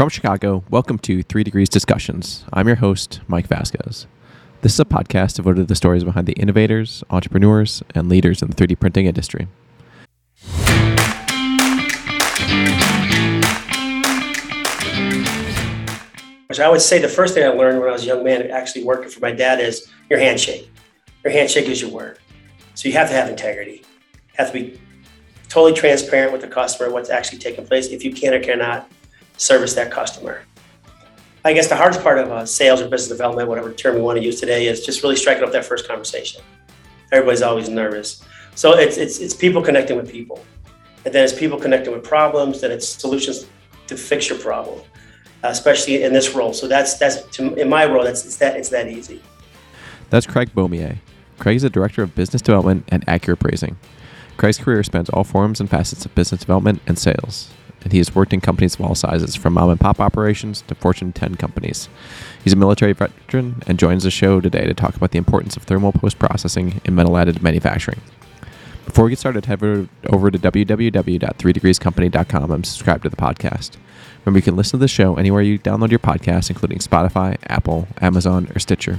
From Chicago, welcome to Three Degrees Discussions. I'm your host, Mike Vasquez. This is a podcast devoted to the stories behind the innovators, entrepreneurs, and leaders in the 3D printing industry. Which I would say the first thing I learned when I was a young man actually working for my dad is your handshake. Your handshake is your word. So you have to have integrity. You have to be totally transparent with the customer, what's actually taking place, if you can or cannot service that customer. I guess the hardest part of uh, sales or business development, whatever term we want to use today, is just really striking up that first conversation. Everybody's always nervous. So it's, it's, it's people connecting with people. And then it's people connecting with problems, then it's solutions to fix your problem, especially in this role. So that's, that's to, in my role, that's, it's, that, it's that easy. That's Craig Beaumier. Craig is the Director of Business Development at Accurate Brazing. Craig's career spans all forms and facets of business development and sales and he has worked in companies of all sizes, from mom and pop operations to Fortune 10 companies. He's a military veteran and joins the show today to talk about the importance of thermal post processing in metal additive manufacturing. Before we get started, head over to www.3degreescompany.com and subscribe to the podcast. Remember, you can listen to the show anywhere you download your podcast, including Spotify, Apple, Amazon, or Stitcher.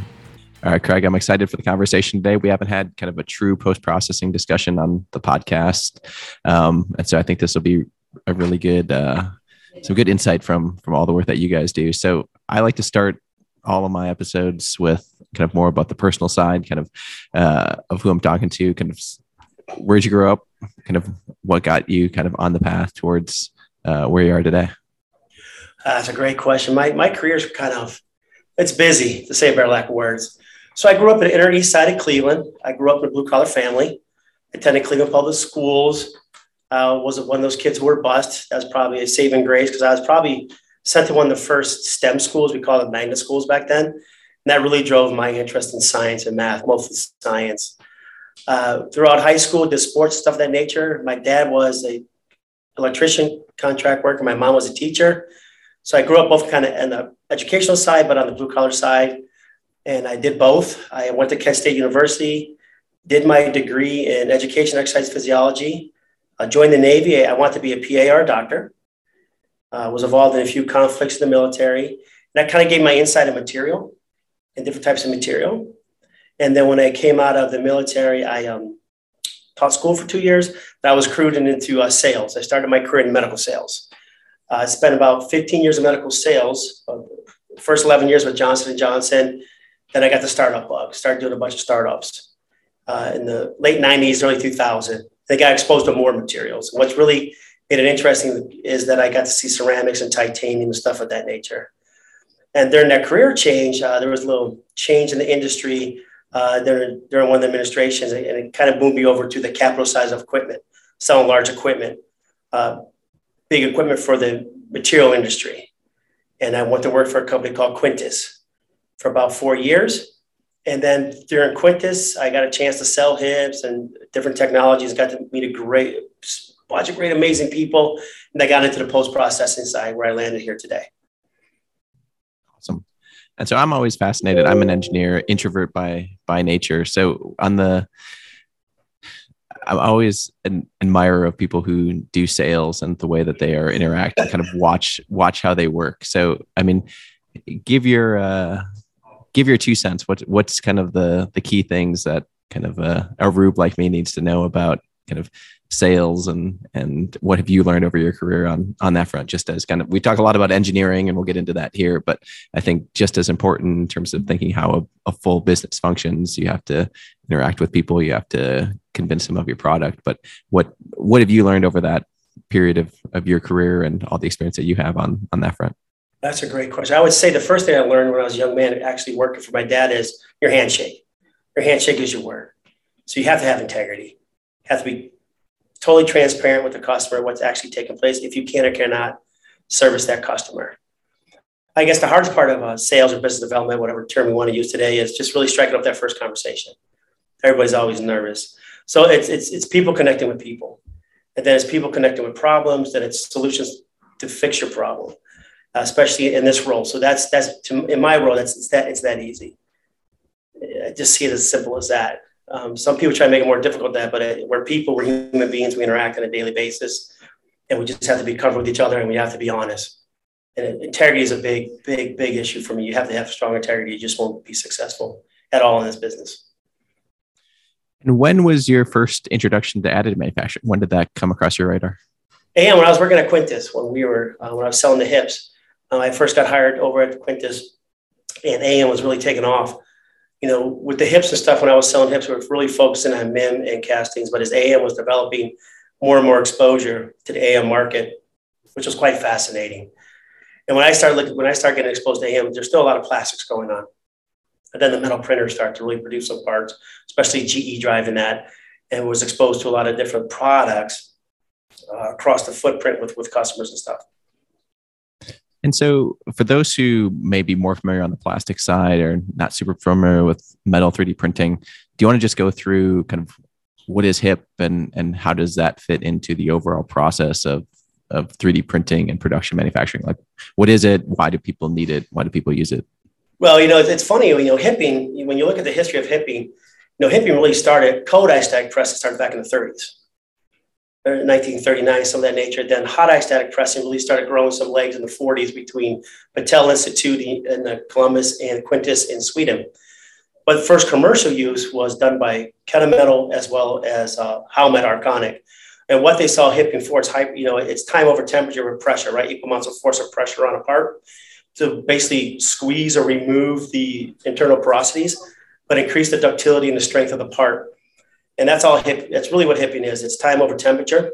All right, Craig, I'm excited for the conversation today. We haven't had kind of a true post processing discussion on the podcast. Um, and so I think this will be a really good uh, some good insight from from all the work that you guys do. So I like to start all of my episodes with kind of more about the personal side, kind of uh, of who I'm talking to, kind of where'd you grow up, kind of what got you kind of on the path towards uh, where you are today. Uh, that's a great question. My my career's kind of it's busy to say a better lack of words. So I grew up in the inner east side of Cleveland. I grew up in a blue collar family. Attended Cleveland public schools uh, was one of those kids who were bust. Was probably a saving grace because I was probably sent to one of the first STEM schools. We called it magnet schools back then. And that really drove my interest in science and math, mostly science. Uh, throughout high school, did sports stuff that nature. My dad was a electrician contract worker. My mom was a teacher. So I grew up both kind of on the educational side, but on the blue collar side. And I did both. I went to Kent State University, did my degree in education exercise physiology, I joined the Navy. I wanted to be a PAR doctor. Uh, was involved in a few conflicts in the military. And that kind of gave my insight of material and different types of material. And then when I came out of the military, I um, taught school for two years. I was recruited into uh, sales. I started my career in medical sales. Uh, I spent about 15 years of medical sales. Uh, first 11 years with Johnson and Johnson. Then I got the startup bug. Started doing a bunch of startups uh, in the late 90s, early 2000 they got exposed to more materials. What's really made it interesting is that I got to see ceramics and titanium and stuff of that nature. And during that career change, uh, there was a little change in the industry uh, during, during one of the administrations, and it kind of moved me over to the capital size of equipment, selling large equipment, uh, big equipment for the material industry. And I went to work for a company called Quintus for about four years. And then during Quintus, I got a chance to sell hips and different technologies, got to meet a great bunch of great, amazing people. And I got into the post processing side where I landed here today. Awesome. And so I'm always fascinated. I'm an engineer, introvert by by nature. So on the I'm always an admirer of people who do sales and the way that they are interact and kind of watch watch how they work. So I mean, give your uh, give your two cents. What what's kind of the the key things that kind of a, a rube like me needs to know about kind of sales and and what have you learned over your career on on that front? Just as kind of we talk a lot about engineering and we'll get into that here but i think just as important in terms of thinking how a, a full business functions you have to interact with people you have to convince them of your product. But what what have you learned over that period of of your career and all the experience that you have on on that front that's a great question. I would say the first thing I learned when I was a young man, actually working for my dad, is your handshake. Your handshake is your word. So you have to have integrity. You have to be totally transparent with the customer, what's actually taking place, if you can or cannot service that customer. I guess the hardest part of uh, sales or business development, whatever term we want to use today, is just really striking up that first conversation. Everybody's always nervous. So it's, it's, it's people connecting with people. And then it's people connecting with problems, then it's solutions to fix your problem especially in this role. So that's that's to, in my role. That's it's that it's that easy. I just see it as simple as that. Um, some people try to make it more difficult than that, but it, we're people, we're human beings, we interact on a daily basis, and we just have to be comfortable with each other, and we have to be honest. And integrity is a big, big, big issue for me. You have to have strong integrity. You just won't be successful at all in this business. And when was your first introduction to additive manufacturing? When did that come across your radar? And when I was working at Quintus, when we were uh, when I was selling the hips, uh, I first got hired over at Quintus, and AM was really taking off. You know, with the hips and stuff, when I was selling hips, we were really focusing on MIM and castings. But as AM was developing more and more exposure to the AM market, which was quite fascinating. And when I started looking, when I started getting exposed to AM, there's still a lot of plastics going on. And then the metal printers start to really produce some parts, especially GE driving that, and was exposed to a lot of different products uh, across the footprint with, with customers and stuff. And so, for those who may be more familiar on the plastic side or not super familiar with metal 3D printing, do you want to just go through kind of what is HIP and, and how does that fit into the overall process of, of 3D printing and production manufacturing? Like, what is it? Why do people need it? Why do people use it? Well, you know, it's funny, you know, hipping, when you look at the history of hipping, you know, hipping really started, cold eye static press started back in the 30s, 1939, some of that nature. Then hot isostatic pressing really started growing some legs in the 40s between Battelle Institute in Columbus and Quintus in Sweden. But first commercial use was done by Kennametal as well as uh, Howmet Arconic. And what they saw hipping for, it's you know, it's time over temperature with pressure, right? Equal amounts of force or pressure on a part to basically squeeze or remove the internal porosities, but increase the ductility and the strength of the part. And that's all hip. That's really what hipping is. It's time over temperature.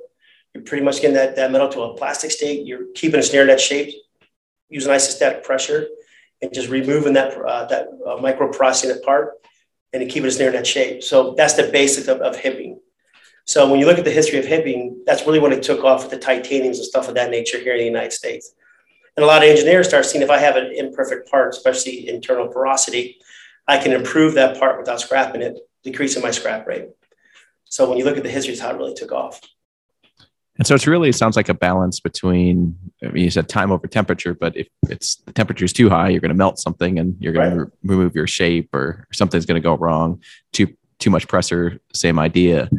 You're pretty much getting that, that metal to a plastic state. You're keeping it near net shape, using isostatic pressure, and just removing that uh, that uh, micro porosity in the part, and to keep it near that shape. So that's the basic of, of hipping. So when you look at the history of hipping, that's really when it took off with the titaniums and stuff of that nature here in the United States. And a lot of engineers start seeing if I have an imperfect part, especially internal porosity, I can improve that part without scrapping it, decreasing my scrap rate. So when you look at the history, it's how it really took off. And so it's really it sounds like a balance between I mean, you said time over temperature, but if it's the temperature is too high, you're going to melt something and you're going right. to re- remove your shape or something's going to go wrong. Too too much pressure, same idea.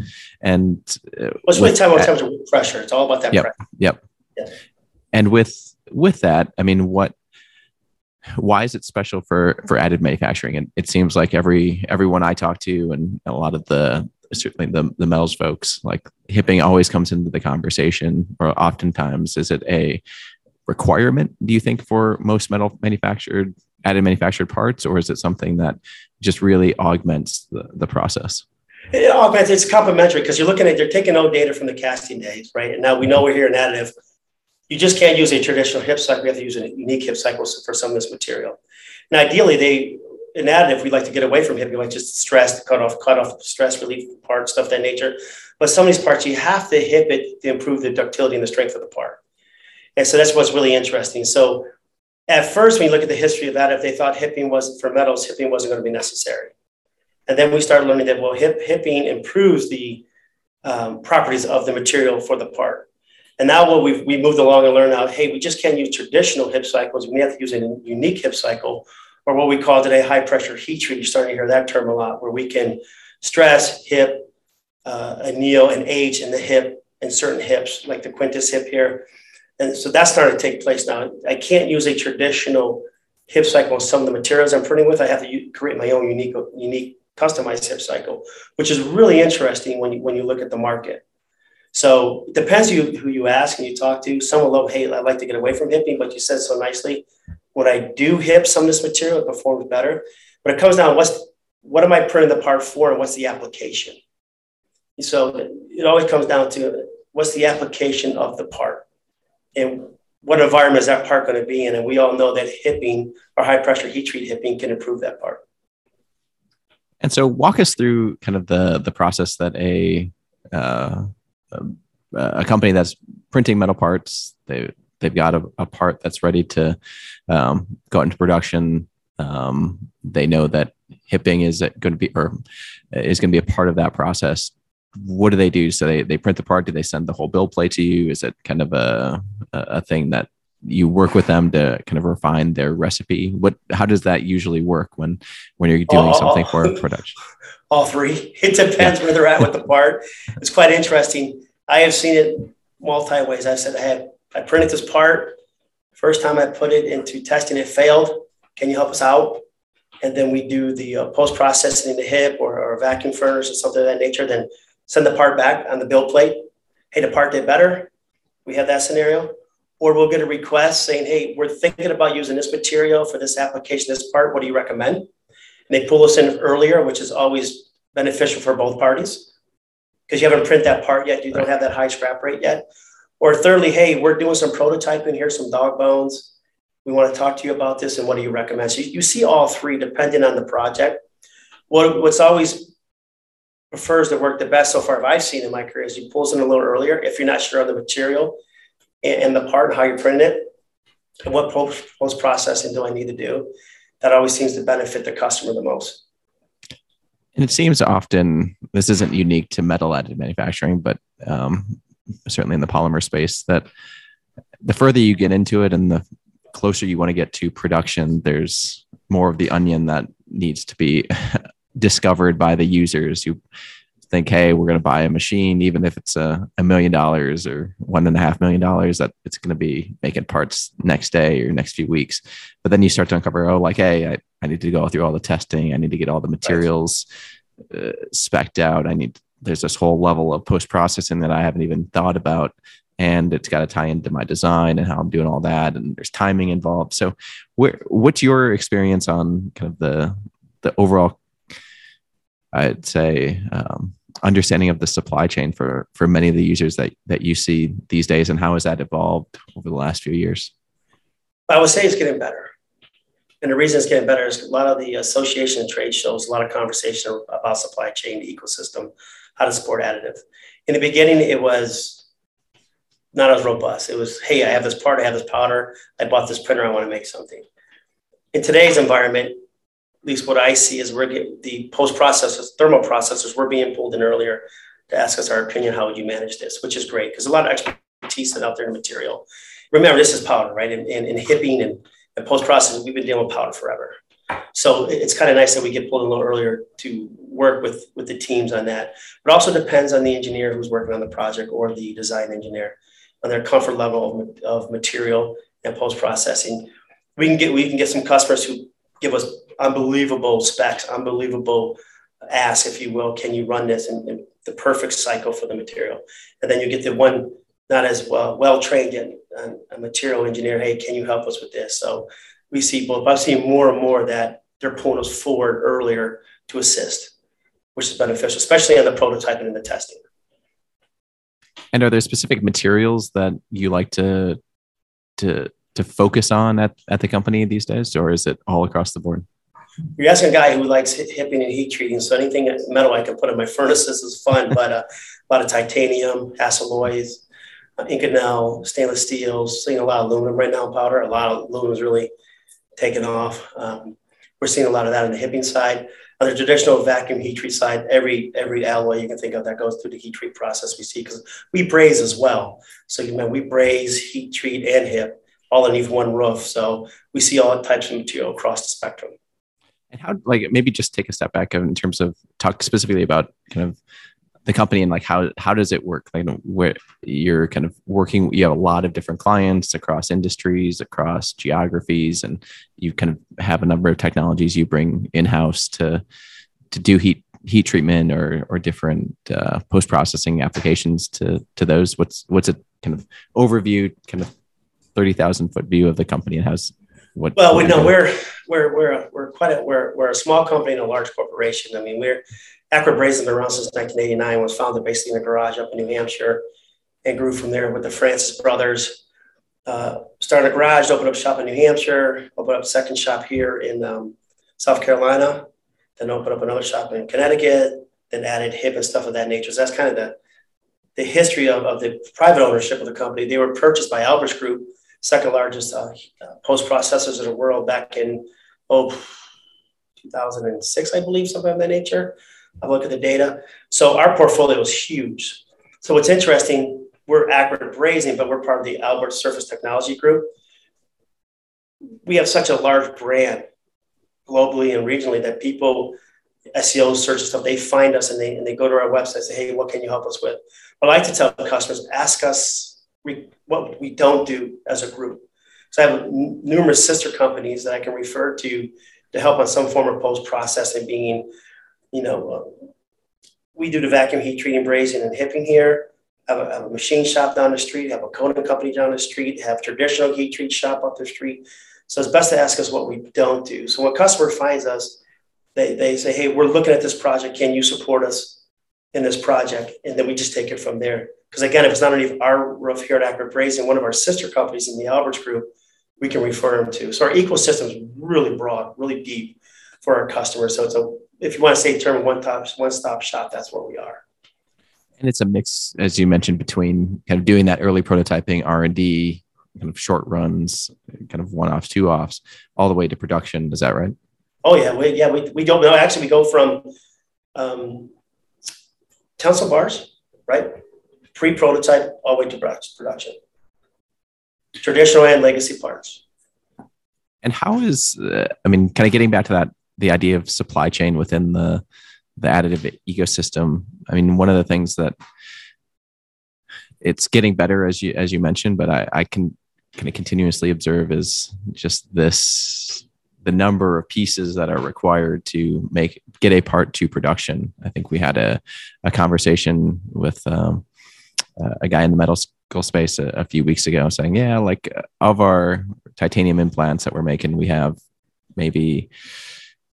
And uh, what's really time over temperature with pressure? It's all about that yep, pressure. Yep. Yeah. And with with that, I mean, what why is it special for for additive manufacturing? And it seems like every everyone I talk to and a lot of the certainly the the metals folks like hipping always comes into the conversation or oftentimes is it a requirement do you think for most metal manufactured added manufactured parts or is it something that just really augments the, the process it augments it's complementary because you're looking at you're taking old data from the casting days right and now we know we're here in additive you just can't use a traditional hip cycle. We have to use a unique hip cycle for some of this material. And ideally, they in additive, we like to get away from hip. We like just stress, cut off, cut off stress relief part, stuff that nature. But some of these parts, you have to hip it to improve the ductility and the strength of the part. And so that's what's really interesting. So at first, when you look at the history of additive, they thought hipping wasn't for metals, hipping wasn't going to be necessary. And then we started learning that well, hip, hipping improves the um, properties of the material for the part. And now what we've we moved along and learned out, hey, we just can't use traditional hip cycles. We have to use a unique hip cycle, or what we call today high pressure heat treat. You're starting to hear that term a lot, where we can stress hip, uh, anneal, and age in the hip in certain hips, like the Quintus hip here. And so that's starting to take place now. I can't use a traditional hip cycle on some of the materials I'm printing with. I have to create my own unique, unique customized hip cycle, which is really interesting when you, when you look at the market. So it depends who, who you ask and you talk to. Some will love, hey, I'd like to get away from hipping, but you said so nicely. When I do hip some of this material, it performs better. But it comes down what's what am I printing the part for and what's the application? So it always comes down to what's the application of the part and what environment is that part going to be in? And we all know that hipping or high pressure heat treat hipping can improve that part. And so walk us through kind of the the process that a uh, a company that's printing metal parts. They they've got a, a part that's ready to um, go into production. Um, they know that hipping is going to be or is going to be a part of that process. What do they do? So they, they print the part. Do they send the whole build plate to you? Is it kind of a a thing that you work with them to kind of refine their recipe? What how does that usually work when when you're doing something for production? all three. It depends where they're at with the part. It's quite interesting. I have seen it multi ways. I've said I had I printed this part First time I put it into testing, it failed. Can you help us out? And then we do the uh, post processing in the hip or, or vacuum furnace or something of that nature. Then send the part back on the build plate. Hey, the part did better. We have that scenario. Or we'll get a request saying, hey, we're thinking about using this material for this application, this part. What do you recommend? And they pull us in earlier, which is always beneficial for both parties because you haven't printed that part yet. You don't have that high scrap rate yet. Or thirdly, hey, we're doing some prototyping here, some dog bones. We want to talk to you about this, and what do you recommend? So you, see all three depending on the project. What, what's always prefers to work the best so far I've seen in my career is you pulls in a little earlier if you're not sure of the material and, and the part and how you're printing it and what post processing do I need to do. That always seems to benefit the customer the most. And it seems often this isn't unique to metal additive manufacturing, but um, certainly in the polymer space, that the further you get into it and the closer you want to get to production, there's more of the onion that needs to be discovered by the users who think, hey, we're going to buy a machine, even if it's a, a million dollars or one and a half million dollars, that it's going to be making parts next day or next few weeks. But then you start to uncover, oh, like, hey, I, I need to go through all the testing. I need to get all the materials uh, specked out. I need, there's this whole level of post processing that I haven't even thought about. And it's got to tie into my design and how I'm doing all that. And there's timing involved. So, where, what's your experience on kind of the the overall I'd say um, understanding of the supply chain for for many of the users that that you see these days, and how has that evolved over the last few years? I would say it's getting better, and the reason it's getting better is a lot of the association and trade shows, a lot of conversation about supply chain, ecosystem, how to support additive. In the beginning, it was not as robust. It was, hey, I have this part, I have this powder, I bought this printer, I want to make something. In today's environment, at least what I see is we're getting the post processors, thermal processors, we're being pulled in earlier to ask us our opinion. How would you manage this? Which is great because a lot of expertise is out there in material. Remember, this is powder, right? And in, in, hipping and, and post processing, we've been dealing with powder forever. So it's kind of nice that we get pulled in a little earlier to work with with the teams on that. But also depends on the engineer who's working on the project or the design engineer on their comfort level of, of material and post processing. We can get we can get some customers who give us unbelievable specs, unbelievable ask, if you will, can you run this in, in the perfect cycle for the material? And then you get the one not as well well trained yet, uh, a material engineer. Hey, can you help us with this? So we see both. I've seen more and more that they're pulling us forward earlier to assist, which is beneficial, especially on the prototyping and the testing. And are there specific materials that you like to to to focus on at, at the company these days, or is it all across the board? You're asking a guy who likes hipping and heat treating, so anything metal I can put in my furnaces is fun. but uh, a lot of titanium, alloys, uh, Inconel, stainless steels. Seeing a lot of aluminum right now in powder. A lot of aluminum is really taking off. Um, we're seeing a lot of that on the hipping side. On the traditional vacuum heat treat side, every every alloy you can think of that goes through the heat treat process we see because we braze as well. So you know we braze, heat treat, and hip all underneath one roof. So we see all types of material across the spectrum. And how, like, maybe just take a step back in terms of talk specifically about kind of the company and like how how does it work? Like, where you're kind of working, you have a lot of different clients across industries, across geographies, and you kind of have a number of technologies you bring in house to to do heat heat treatment or or different uh, post processing applications to to those. What's what's a kind of overview, kind of thirty thousand foot view of the company and how's what? Well, we know we're we're we're we're quite a we're we're a small company and a large corporation. I mean, we're Accurate Brazing been around since 1989. Was founded basically in a garage up in New Hampshire, and grew from there with the Francis brothers. Uh, started a garage, opened up shop in New Hampshire, opened up second shop here in um, South Carolina, then opened up another shop in Connecticut, then added hip and stuff of that nature. So that's kind of the the history of, of the private ownership of the company. They were purchased by Aalberts Group second largest uh, post processors in the world back in oh 2006, I believe, something of that nature. I look at the data. So our portfolio is huge. So what's interesting, we're Accurate Brazing, but we're part of the Aalberts Surface Technology Group. We have such a large brand globally and regionally that people, SEO search stuff, they find us and they, and they go to our website and say, hey, what can you help us with? I like to tell customers, ask us what we don't do as a group. So I have n- numerous sister companies that I can refer to to help on some form of post processing, being, you know, uh, we do the vacuum heat treating, brazing, and hipping here. Have, a, have a machine shop down the street, have a coating company down the street, have traditional heat treat shop up the street. So it's best to ask us what we don't do. So when a customer finds us, they, they say, hey, we're looking at this project. Can you support us in this project? And then we just take it from there. Because again, if it's not underneath our roof here at Accurate Brazing, one of our sister companies in the Aalberts Group, we can refer them to. So our ecosystem is really broad, really deep for our customers. So it's a, if you want to say term one top one stop shop, that's where we are. And it's a mix, as you mentioned, between kind of doing that early prototyping, R and D, kind of short runs, kind of one offs, two offs, all the way to production. Is that right? Oh yeah, we, yeah, we, we go, no, actually we go from um, tensile bars, right? Pre-prototype all the way to production. Traditional and legacy parts. And how is, uh, I mean, kind of getting back to that, the idea of supply chain within the, the additive ecosystem. I mean, one of the things that it's getting better as you, as you mentioned, but I, I can kind of continuously observe is just this the number of pieces that are required to make get a part to production. I think we had a, a conversation with um, a guy in the medical space a, a, few weeks ago saying, yeah, like of our titanium implants that we're making, we have maybe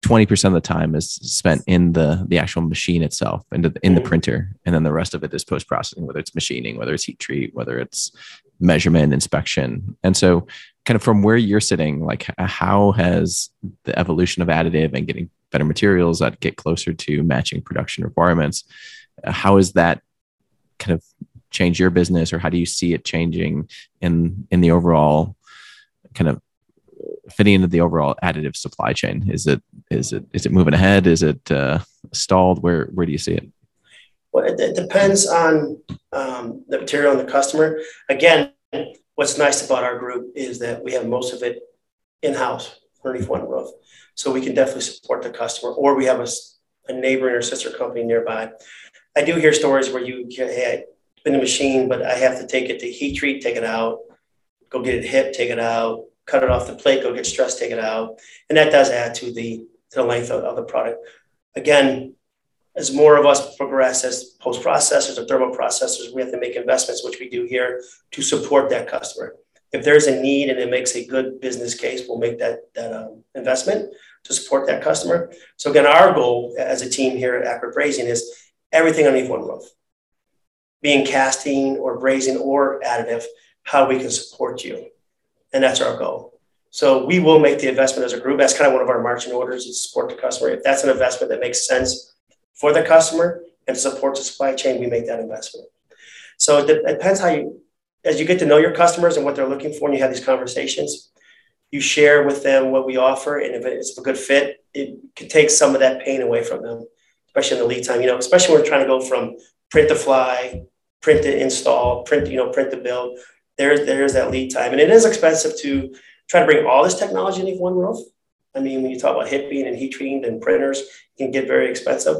20% of the time is spent in the the actual machine itself and in, in the mm-hmm. printer. And then the rest of it is post processing whether it's machining whether it's heat treat whether it's measurement inspection. And so kind of from where you're sitting like how has the evolution of additive and getting better materials that get closer to matching production requirements uh, how has that kind of changed your business or how do you see it changing in in the overall kind of fitting into the overall additive supply chain is it is it is it moving ahead is it uh, stalled where where do you see it well it, it depends on um, the material and the customer again what's nice about our group is that we have most of it in-house underneath one roof. So we can definitely support the customer, or we have a, a neighboring or sister company nearby. I do hear stories where you, hey, I've been a machine, but I have to take it to heat treat, take it out, go get it hip, take it out, cut it off the plate, go get stress, take it out. And that does add to the, to the length of, of the product. Again, as more of us progress as post processors or thermal processors, we have to make investments, which we do here, to support that customer. If there's a need and it makes a good business case, we'll make that, that um, investment to support that customer. So, again, our goal as a team here at Accurate Brazing is everything underneath one roof, being casting or brazing or additive, how we can support you. And that's our goal. So, we will make the investment as a group. That's kind of one of our marching orders is support the customer. If that's an investment that makes sense for the customer and support the supply chain, we make that investment. So it depends how you, as you get to know your customers and what they're looking for, and you have these conversations, you share with them what we offer, and if it's a good fit, it can take some of that pain away from them, especially in the lead time. You know, especially when we're trying to go from print to fly, print to install, print you know print to build. There's there's that lead time, and it is expensive to try to bring all this technology underneath one roof. I mean, when you talk about heat hipping and heat treating and printers, it can get very expensive.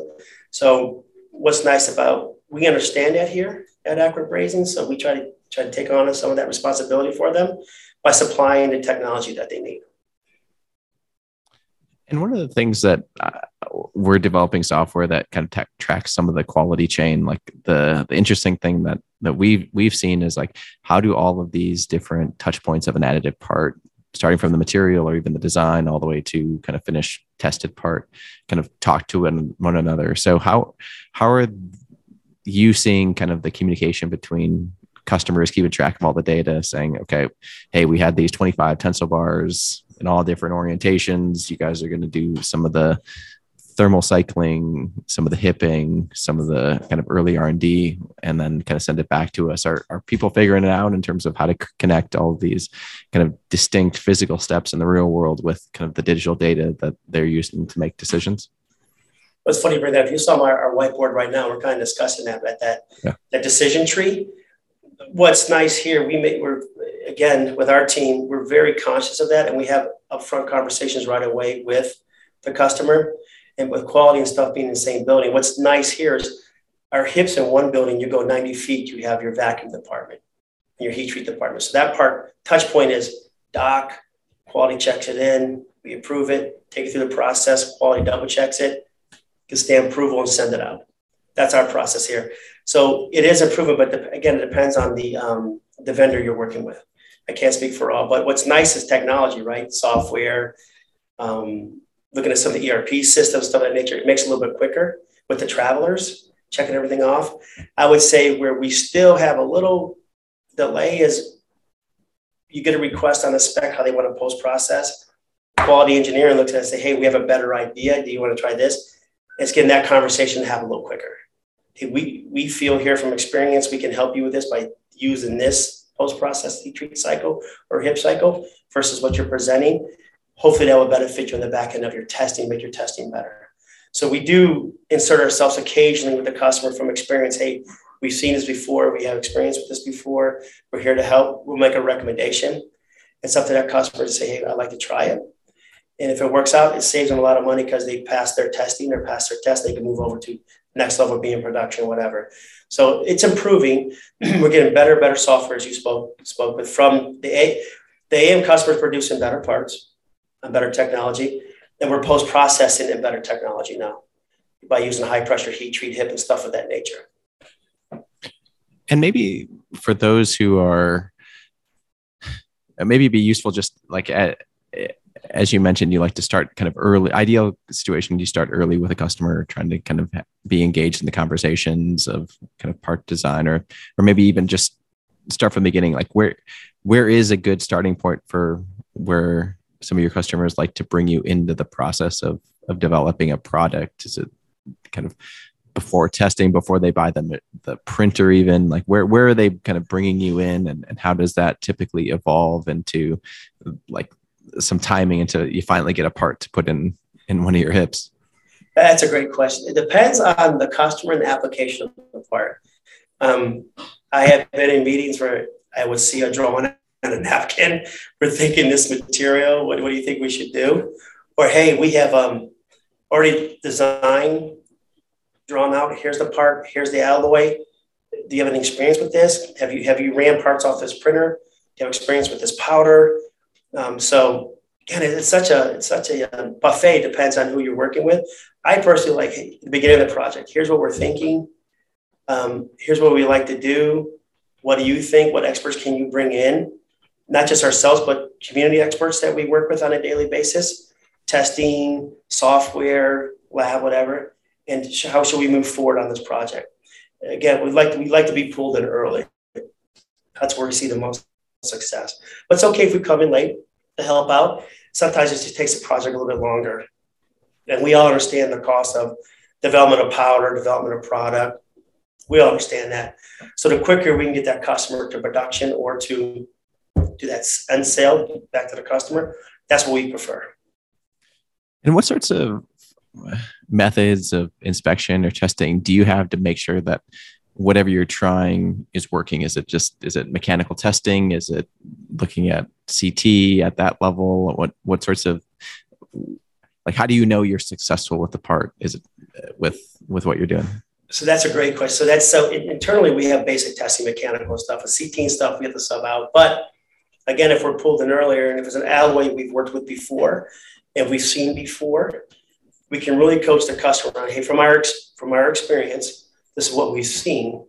So what's nice about we understand that here at Accurate Brazing, so we try to try to take on some of that responsibility for them by supplying the technology that they need. And one of the things that uh, we're developing software that kind of tech tracks some of the quality chain. Like the the interesting thing that that we've we've seen is like how do all of these different touch points of an additive part starting from the material or even the design all the way to kind of finished tested part kind of talk to one another so how how are you seeing kind of the communication between customers keeping track of all the data saying okay hey we had these 25 tensile bars in all different orientations you guys are going to do some of the thermal cycling, some of the hipping, some of the kind of early R and D, and then kind of send it back to us. Are, are people figuring it out in terms of how to c- connect all of these kind of distinct physical steps in the real world with kind of the digital data that they're using to make decisions? Well, it's funny, bring that. If you saw my, our whiteboard right now, we're kind of discussing that at that yeah. that decision tree. What's nice here, we make we're again with our team, we're very conscious of that, and we have upfront conversations right away with the customer and with quality and stuff being in the same building. What's nice here is our hips in one building, you go 90 feet, you have your vacuum department and your heat treat department. So that part, touch point is doc, quality checks it in, we approve it, take it through the process, quality double checks it, can stamp approval and send it out. That's our process here. So it is improvement, but again, it depends on the um, the vendor you're working with. I can't speak for all, but what's nice is technology, right? Software, um, looking at some of the ERP systems, stuff of that nature. It makes it a little bit quicker with the travelers checking everything off. I would say where we still have a little delay is you get a request on the spec how they want to post process. Quality engineering looks at it and say, hey, we have a better idea. Do you want to try this? It's getting that conversation to happen a little quicker. We, we feel here from experience, we can help you with this by using this post process treat cycle or HIP cycle versus what you're presenting. Hopefully that will benefit you in the back end of your testing, make your testing better. So we do insert ourselves occasionally with the customer from experience. Hey, we've seen this before. We have experience with this before. We're here to help. We'll make a recommendation. It's to that customer to say, hey, I'd like to try it. And if it works out, it saves them a lot of money because they pass their testing or pass their test. They can move over to next level being production, whatever. So it's improving. We're getting better, better software as you spoke spoke with from the A. The AM customers producing better parts and better technology and we're post processing in better technology now by using high pressure heat treat hip and stuff of that nature. And maybe for those who are, maybe be useful just like at, as you mentioned, you like to start kind of early. Ideal situation, you start early with a customer, trying to kind of be engaged in the conversations of kind of part design, or or maybe even just start from the beginning. Like where where is a good starting point for where some of your customers like to bring you into the process of of developing a product? Is it kind of before testing, before they buy the the printer, even like where where are they kind of bringing you in, and, and how does that typically evolve into like some timing until you finally get a part to put in in one of your hips? That's a great question. It depends on the customer and the application of the part. Um, I have been in meetings where I would see a drawing on a napkin. We're thinking this material. What, what do you think we should do? Or hey, we have um, already designed, drawn out. Here's the part. Here's the alloy. Do you have any experience with this? Have you have you ran parts off this printer? Do you have experience with this powder? Um, so again, it's such a it's such a uh, buffet. Depends on who you're working with. I personally like hey, the beginning of the project. Here's what we're thinking. Um, here's what we like to do. What do you think? What experts can you bring in? not just ourselves, but community experts that we work with on a daily basis, testing, software, lab, whatever, and how should we move forward on this project? Again, we'd like we'd like to be pulled in early. That's where we see the most success. But it's okay if we come in late to help out. Sometimes it just takes the project a little bit longer. And we all understand the cost of development of powder, development of product. We all understand that. So the quicker we can get that customer to production or to do that end sale back to the customer. That's what we prefer. And what sorts of methods of inspection or testing do you have to make sure that whatever you're trying is working? Is it just is it mechanical testing? Is it looking at CT at that level? What what sorts of like how do you know you're successful with the part? Is it uh, with with what you're doing? So that's a great question. So that's so internally we have basic testing, mechanical stuff, a CT stuff we have to sub out, but again, if we're pulled in earlier and if it's an alloy we've worked with before and we've seen before, we can really coach the customer on, hey, from our from our experience, this is what we've seen,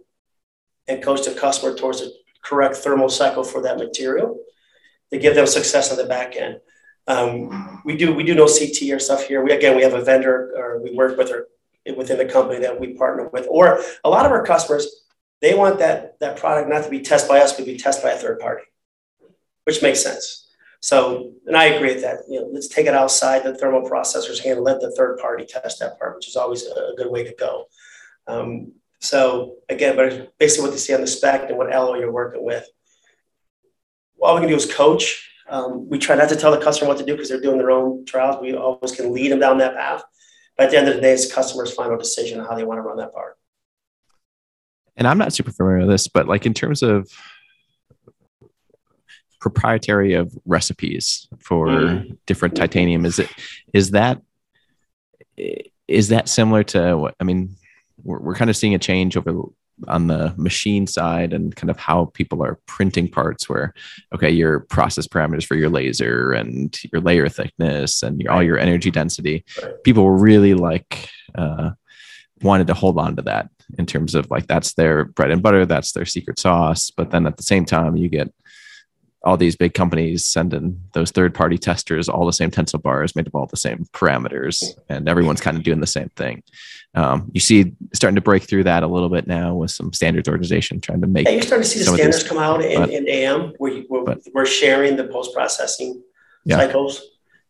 and coach the customer towards the correct thermal cycle for that material to give them success on the back end. Um, we do we do no CT or stuff here. We again we have a vendor or we work with her within the company that we partner with, or a lot of our customers they want that that product not to be tested by us, but be tested by a third party which makes sense. So, and I agree with that. You know, let's take it outside the thermal processor's hand and let the third party test that part, which is always a good way to go. Um, so again, but basically what they see on the spec and what alloy you're working with. All we can do is coach. Um, we try not to tell the customer what to do because they're doing their own trials. We always can lead them down that path. But at the end of the day, it's the customer's final decision on how they want to run that part. And I'm not super familiar with this, but like in terms of proprietary of recipes for mm. different titanium is it is that is that similar to what i mean we're, we're kind of seeing a change over on the machine side and kind of how people are printing parts where okay your process parameters for your laser and your layer thickness and your, all your energy density. People really like uh, wanted to hold on to that in terms of like that's their bread and butter that's their secret sauce but then at the same time you get all these big companies sending those third party testers all the same tensile bars made of all the same parameters and everyone's kind of doing the same thing. Um, you see starting to break through that a little bit now with some standards organization trying to make yeah, you're starting to see the standards these, come out in, but, in am where you, we're, but, we're, sharing the post-processing yeah. cycles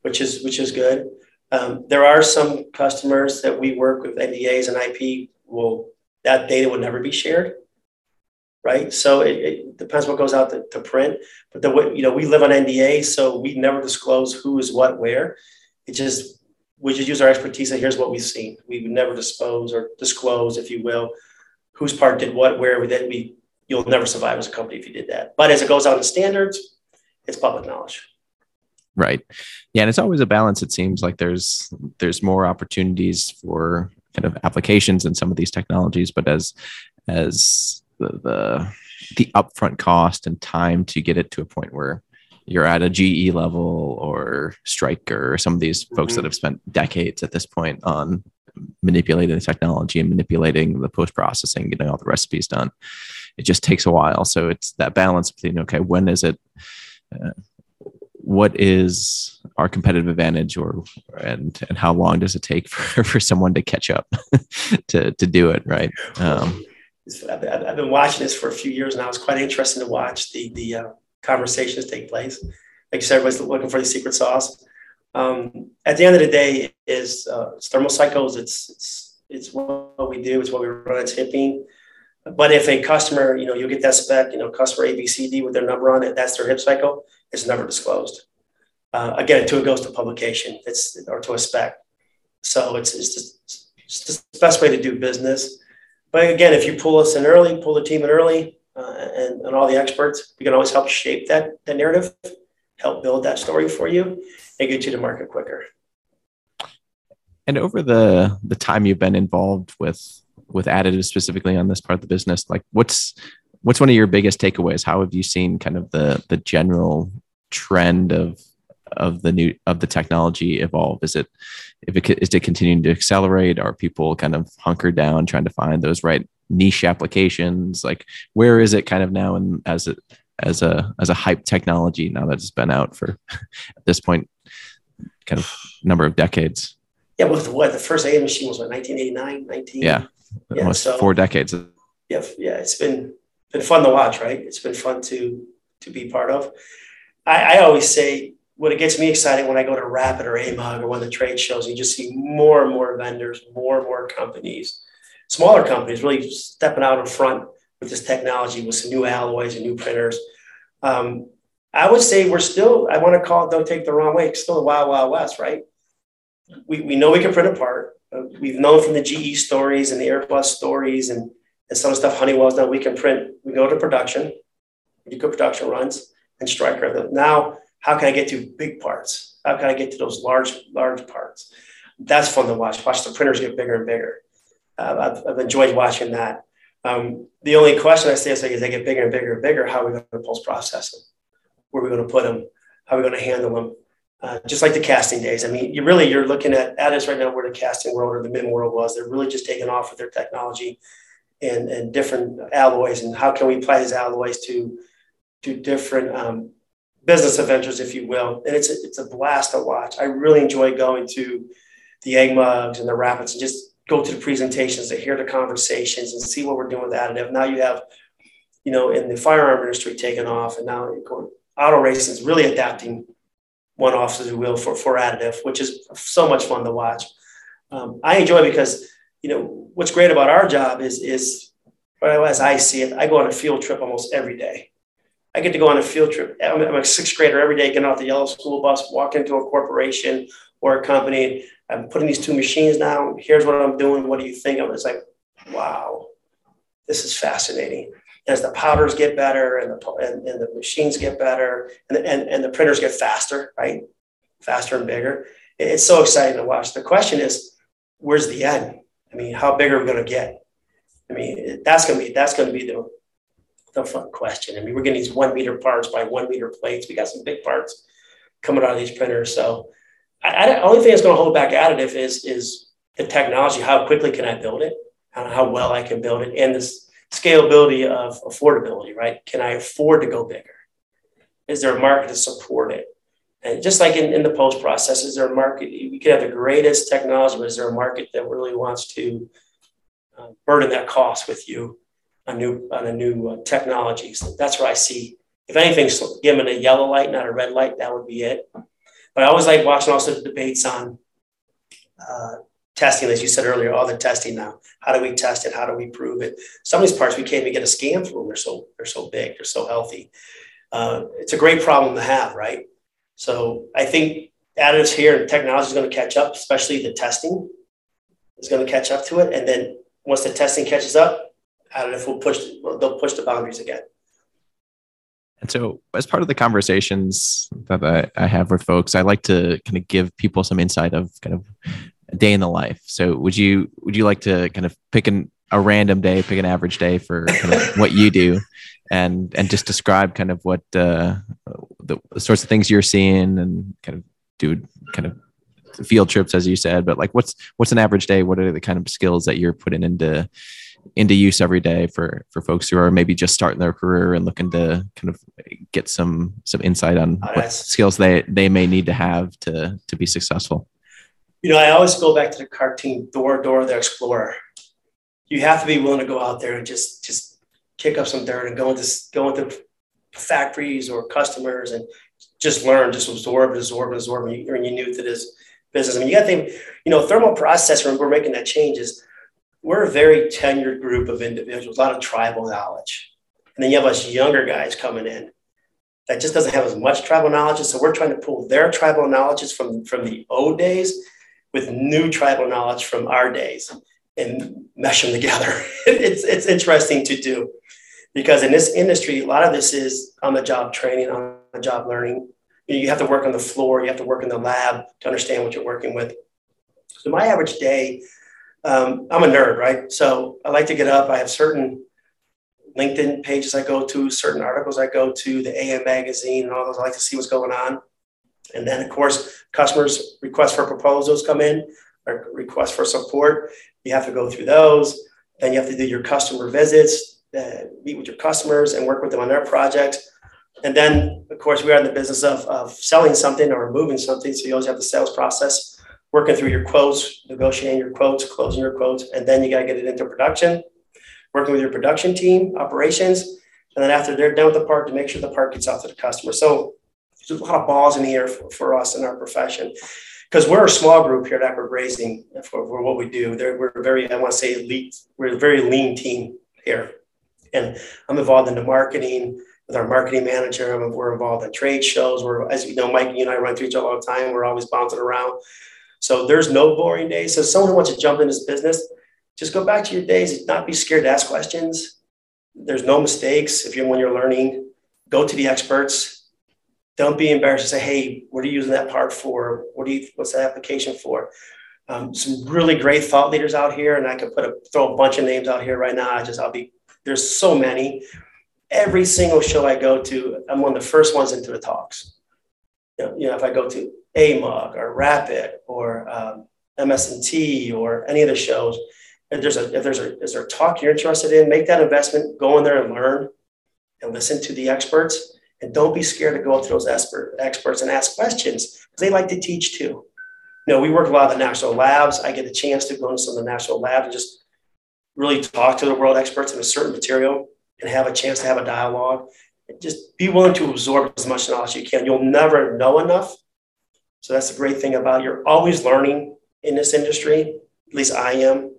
which is which is good. Um, there are some customers that we work with ndas and ip will that data will never be shared right? So it, it depends what goes out to, to, print. But the way, you know, we live on NDA, so we never disclose who is what where. It just we just use our expertise and here's what we've seen. We would never dispose or disclose, if you will, whose part did what, where did we you'll never survive as a company if you did that. But as it goes out in standards, it's public knowledge. Right. Yeah. And it's always a balance. It seems like there's there's more opportunities for kind of applications in some of these technologies, but as as the the the upfront cost and time to get it to a point where you're at a GE level or Stryker or some of these folks mm-hmm. that have spent decades at this point on manipulating the technology and manipulating the post processing, getting all the recipes done. It just takes a while. So it's that balance between okay, when is it? Uh, what is our competitive advantage, or and and how long does it take for, for someone to catch up to to do it right? Um, I've, been watching this for a few years now. It's quite interesting to watch the the uh, conversations take place. Like you said, everybody's looking for the secret sauce. Um, at the end of the day, is uh, it's thermocycles. It's it's it's what we do. It's what we run at Tipping. But if a customer, you know, you'll get that spec, you know, customer ABCD with their number on it, that's their HIP cycle. It's never disclosed. Uh, again, until it goes to publication, it's or to a spec. So it's it's just, it's the best way to do business. But again, if you pull us in early, pull the team in early, uh, and, and all the experts, we can always help shape that, that narrative, help build that story for you, and get you to market quicker. And over the the time you've been involved with with additive specifically on this part of the business, like what's what's one of your biggest takeaways? How have you seen kind of the the general trend of of the new of the technology evolve? Is it if it is it continuing to accelerate? Are people kind of hunkered down trying to find those right niche applications? Like where is it kind of now and as it as a as a hype technology now that it's been out for at this point kind of number of decades? Yeah, well, what the first AM machine was what 1989, 19. Yeah, yeah almost so, four decades. Yeah, yeah, it's been been fun to watch, right? It's been fun to to be part of. I, I always say what it gets me excited when I go to Rapid or AMUG or one of the trade shows, you just see more and more vendors, more and more companies, smaller companies really stepping out in front with this technology with some new alloys and new printers. Um, I would say we're still, I want to call it, don't take the wrong way, it's still the wild, wild west, right? We, we know we can print a part. Uh, we've known from the GE stories and the Airbus stories and, and some stuff Honeywell's done, we can print, we go to production, we do production runs and Stryker. Now, how can I get to big parts? How can I get to those large, large parts? That's fun to watch. Watch the printers get bigger and bigger. Uh, I've, I've, enjoyed watching that. Um, the only question I say is, like, as they get bigger and bigger and bigger, how are we going to post process them? Where are we going to put them? How are we going to handle them? Uh, just like the casting days. I mean, you really you're looking at at us right now where the casting world or the MIM world was. They're really just taking off with their technology and and different alloys and how can we apply these alloys to to different um, business adventures, if you will. And it's a, it's a blast to watch. I really enjoy going to the AMUGs and the rapids and just go to the presentations to hear the conversations and see what we're doing with additive. Now you have, you know, in the firearm industry taking off, and now going, auto racing is really adapting one off, as we will, for, for additive, which is so much fun to watch. Um, I enjoy because, you know, what's great about our job is, is as I see it, I go on a field trip almost every day. I get to go on a field trip. I'm, I'm a sixth grader every day, getting off the yellow school bus, walk into a corporation or a company. I'm putting these two machines now. Here's what I'm doing. What do you think? I'm like, wow, this is fascinating. As the powders get better and the, and, and the machines get better and, and, and the printers get faster, right? Faster and bigger. It's so exciting to watch. The question is, where's the end? I mean, how big are we going to get? I mean, that's gonna be that's gonna be the the fun question. I mean, we're getting these one meter parts by one meter plates. We got some big parts coming out of these printers. So, I, I only thing that's going to hold back additive is is the technology. How quickly can I build it? How, how well I can build it, and this scalability of affordability. Right? Can I afford to go bigger? Is there a market to support it? And just like in, in the post process, is there a market? You could have the greatest technology, but is there a market that really wants to uh, burden that cost with you on new on a new uh, technologies? That's where I see. If anything's given a yellow light, not a red light, that would be it. But I always like watching also the debates on uh, testing, as you said earlier, all the testing now. How do we test it? How do we prove it? Some of these parts we can't even get a scan through. They're so they're so big. They're so healthy. Uh, it's a great problem to have, right? So I think additives here and technology is going to catch up, especially the testing is going to catch up to it. And then once the testing catches up, additive will push, they'll push the boundaries again. And so, as part of the conversations that I, I have with folks, I like to kind of give people some insight of kind of a day in the life. So, would you would you like to kind of pick an, a random day, pick an average day for kind of what you do, and and just describe kind of what uh, the, the sorts of things you're seeing and kind of do kind of field trips as you said but like what's what's an average day what are the kind of skills that you're putting into into use every day for for folks who are maybe just starting their career and looking to kind of get some some insight on what skills they they may need to have to to be successful you know i always go back to the cartoon Dora Dora the explorer you have to be willing to go out there and just just kick up some dirt and go into go into factories or customers and just learn, just absorb, absorb, absorb and you're new to this business. I mean, you got to think, you know, thermal processor, when we're making that changes, we're a very tenured group of individuals, a lot of tribal knowledge. And then you have us younger guys coming in that just doesn't have as much tribal knowledge. So we're trying to pull their tribal knowledges from, from the old days with new tribal knowledge from our days and mesh them together. it's, it's interesting to do because in this industry, a lot of this is on the job training, on the job learning. You, know, you have to work on the floor, you have to work in the lab to understand what you're working with. So my average day, um, I'm a nerd, right? So I like to get up. I have certain LinkedIn pages I go to, certain articles I go to, the AM magazine, and all those. I like to see what's going on. And then, of course, customers' requests for proposals come in, or requests for support. You have to go through those. Then you have to do your customer visits, uh, meet with your customers and work with them on their projects. And then, of course, we are in the business of, of selling something or moving something. So you always have the sales process, working through your quotes, negotiating your quotes, closing your quotes, and then you got to get it into production, working with your production team, operations. And then after they're done with the part, to make sure the part gets out to the customer. So there's a lot of balls in the air for, for us in our profession because we're a small group here at Accurate Brazing for, for what we do. They're, we're very, I want to say, elite. We're a very lean team here. And I'm involved in the marketing with our marketing manager. I'm, we're involved in trade shows. We're, as you know, Mike, you and I run through each other all the time. We're always bouncing around. So there's no boring days. So someone who wants to jump in this business, just go back to your days. Not be scared to ask questions. There's no mistakes if you're when you're learning. Go to the experts. Don't be embarrassed to say, "Hey, what are you using that part for? What do you? What's that application for?" Um, some really great thought leaders out here, and I could put a throw a bunch of names out here right now. I just I'll be there's so many. Every single show I go to, I'm one of the first ones into the talks. You know, you know if I go to AMUG or Rapid or um, MS&T or any of the shows, if there's a if there's a is there a talk you're interested in, make that investment, go in there and learn, and listen to the experts, and don't be scared to go to those expert, experts and ask questions because they like to teach too. You know, we work a lot of the national labs. I get a chance to go into some of the national labs and just really talk to the world experts in a certain material and have a chance to have a dialogue. Just be willing to absorb as much knowledge as you can. You'll never know enough. So that's the great thing about. You're always learning in this industry. At least I am. And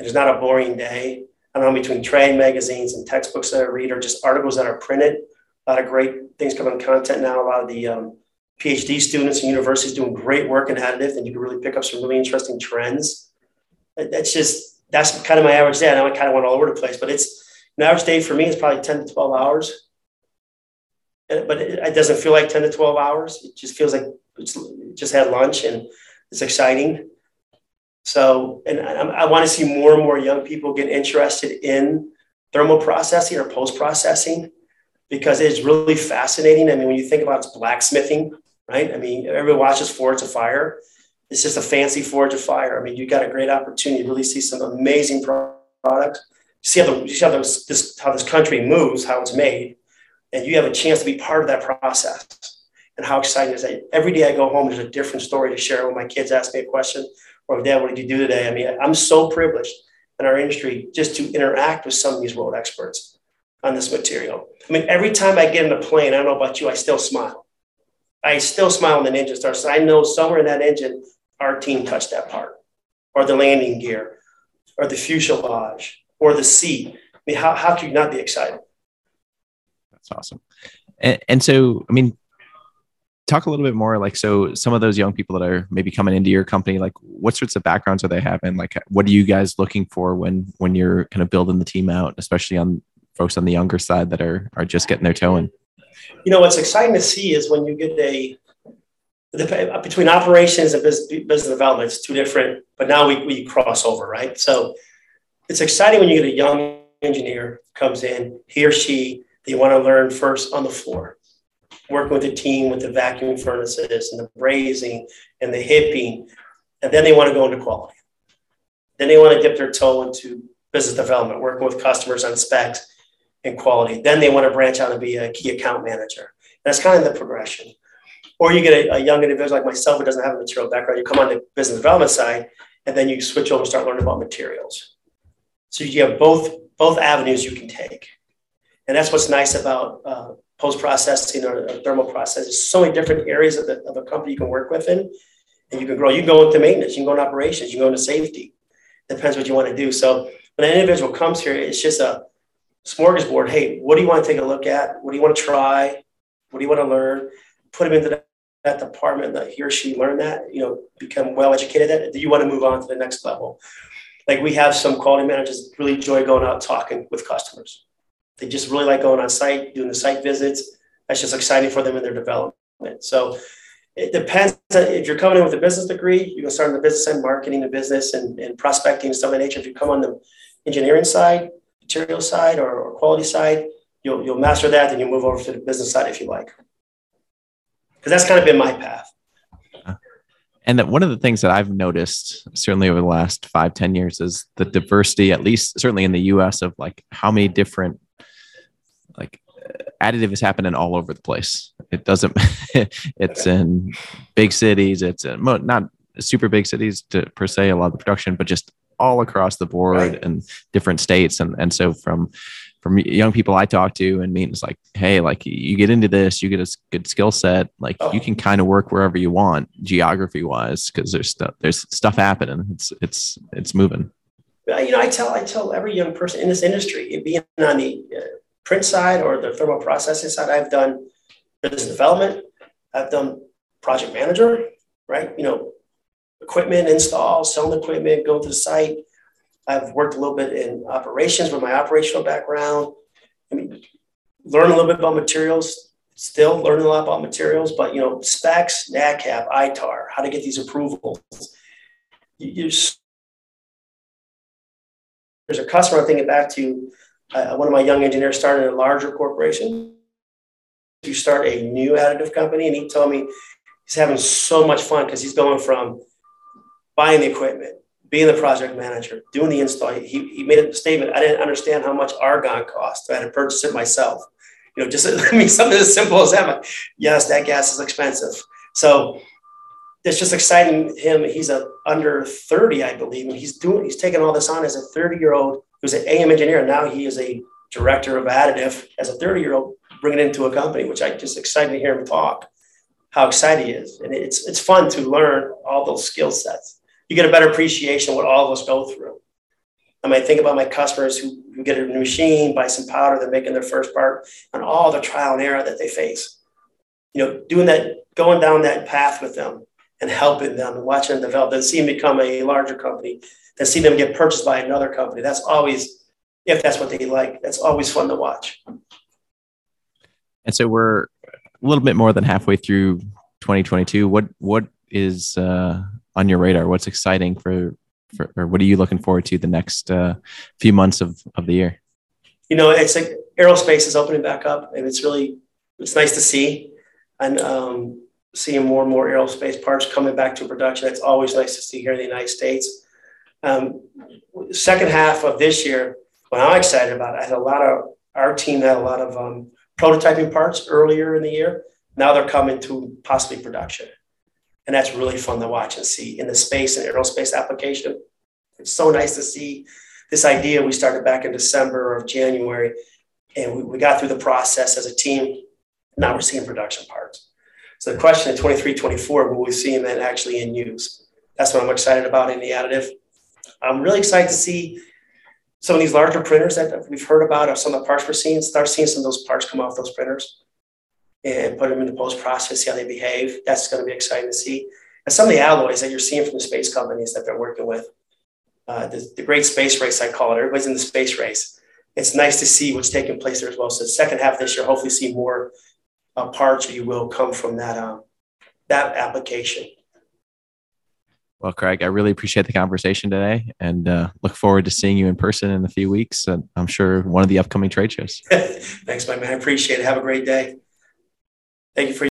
it's not a boring day. I don't know, between trade magazines and textbooks that I read or just articles that are printed, a lot of great things come coming content now. A lot of the um, PhD students and universities doing great work in additive, and you can really pick up some really interesting trends. That's just that's kind of my average day. I know I kind of went all over the place, but it's an average day for me is probably 10 to 12 hours. But it doesn't feel like 10 to 12 hours. It just feels like it's just had lunch and it's exciting. So, and I, I want to see more and more young people get interested in thermal processing or post processing because it's really fascinating. I mean, when you think about it's blacksmithing, right? I mean, everybody watches Forged in Fire. It's just a fancy Forged in Fire. I mean, you got a great opportunity to really see some amazing products. See how the, see how this, this how this country moves, how it's made, and you have a chance to be part of that process. And how exciting is that? Every day I go home, there's a different story to share when my kids ask me a question or, Dad, what did you do today? I mean, I'm so privileged in our industry just to interact with some of these world experts on this material. I mean, every time I get in a plane, I don't know about you, I still smile. I still smile when the engine starts. I know somewhere in that engine, our team touched that part, or the landing gear, or the fuselage, or the seat. I mean, how, how can you not be excited? That's awesome. And, and so, I mean, talk a little bit more like so some of those young people that are maybe coming into your company like what sorts of backgrounds are they having? Like what are you guys looking for when when you're kind of building the team out especially on folks on the younger side that are are just getting their toe in? You know what's exciting to see is when you get a the, between operations and business, business development it's two different but now we, we cross over right? So it's exciting when you get a young engineer comes in he or she they want to learn first on the floor working with the team with the vacuum furnaces and the brazing and the hipping. And then they want to go into quality. Then they want to dip their toe into business development, working with customers on specs and quality. Then they want to branch out and be a key account manager. That's kind of the progression. Or you get a, a young individual like myself who doesn't have a material background, you come on the business development side, and then you switch over and start learning about materials. So you have both both avenues you can take. And that's what's nice about uh, post processing or, thermal process. There's so many different areas of, the, of a company you can work within and you can grow. You can go into maintenance, you can go into operations, you can go into safety. Depends what you want to do. So when an individual comes here, it's just a smorgasbord. Hey, what do you want to take a look at? What do you want to try? What do you want to learn? Put them into that department that he or she learned that, you know, become well educated at. Do you want to move on to the next level? Like we have some quality managers really enjoy going out talking with customers they just really like going on site, doing the site visits. That's just exciting for them in their development. So it depends. Uh, if you're coming in with a business degree, you can start in the business and marketing the business and, and prospecting and stuff of that nature. If you come on the engineering side, material side, or, or quality side, you'll, you'll master that, then you move over to the business side if you like. Because that's kind of been my path. Uh, and one of the things that I've noticed, certainly over the last five ten years, is the diversity, at least certainly in the US, of like how many different additive is happening all over the place. It doesn't. it's in big cities. It's in not super big cities to per se a lot of the production, but just all across the board right. and different states. And and so from from young people I talk to and meet, it's like, hey, like you get into this, you get a good skill set, like oh. you can kind of work wherever you want, geography wise, because there's stuff there's stuff happening. It's it's it's moving. You know, I tell I tell every young person in this industry, being on the uh, print side or the thermal processing side, I've done business development, I've done project manager, right? You know, equipment install, selling equipment, go to the site. I've worked a little bit in operations with my operational background. I mean, learn a little bit about materials, still learning a lot about materials, but you know, specs, NADCAP, ITAR, how to get these approvals. You, you, there's a customer I'm thinking back to uh, one of my young engineers started a larger corporation to start a new additive company. And he told me he's having so much fun because he's going from buying the equipment, being the project manager, doing the install. He, he made a statement. I didn't understand how much argon cost. I had to purchase it myself. You know, just I mean, something as simple as that. Yes, that gas is expensive. So it's just exciting him. He's a under 30, I believe, and he's doing he's taking all this on as a 30 year old was an AM engineer. And now he is a director of additive as a 30 year old, bringing it into a company, which I just excited to hear him talk. How excited he is, and it's it's fun to learn all those skill sets. You get a better appreciation what all of us go through. I might think about my customers who, who get a new machine, buy some powder, they're making their first part, and all the trial and error that they face. You know, doing that, going down that path with them and helping them and watching them develop, then see them become a larger company, and see them get purchased by another company. That's always, if that's what they like, that's always fun to watch. And so we're a little bit more than halfway through 2022. What what is uh, on your radar? What's exciting for for, or what are you looking forward to the next uh, few months of, of the year? You know, it's like aerospace is opening back up, and it's really it's nice to see, and um, seeing more and more aerospace parts coming back to production. That's always nice to see here in the United States. Um, second half of this year, what I'm excited about, I had a lot of our team had a lot of um, prototyping parts earlier in the year. Now they're coming to possibly production. And that's really fun to watch and see in the space and aerospace application. It's so nice to see this idea we started back in December or January, and we, we got through the process as a team. Now we're seeing production parts. So the question in 23, 24, will we see them actually in use? That's what I'm excited about in the additive. I'm really excited to see some of these larger printers that we've heard about, or some of the parts we're seeing, start seeing some of those parts come off those printers and put them in the post process, see how they behave. That's going to be exciting to see. And some of the alloys that you're seeing from the space companies that they're working with, uh, the, the great space race, I call it. Everybody's in the space race. It's nice to see what's taking place there as well. So the second half of this year, hopefully see more uh, parts, or you will, come from that um, that application. Well, Craig, I really appreciate the conversation today and uh, look forward to seeing you in person in a few weeks. And I'm sure one of the upcoming trade shows. Thanks, my man. I appreciate it. Have a great day. Thank you for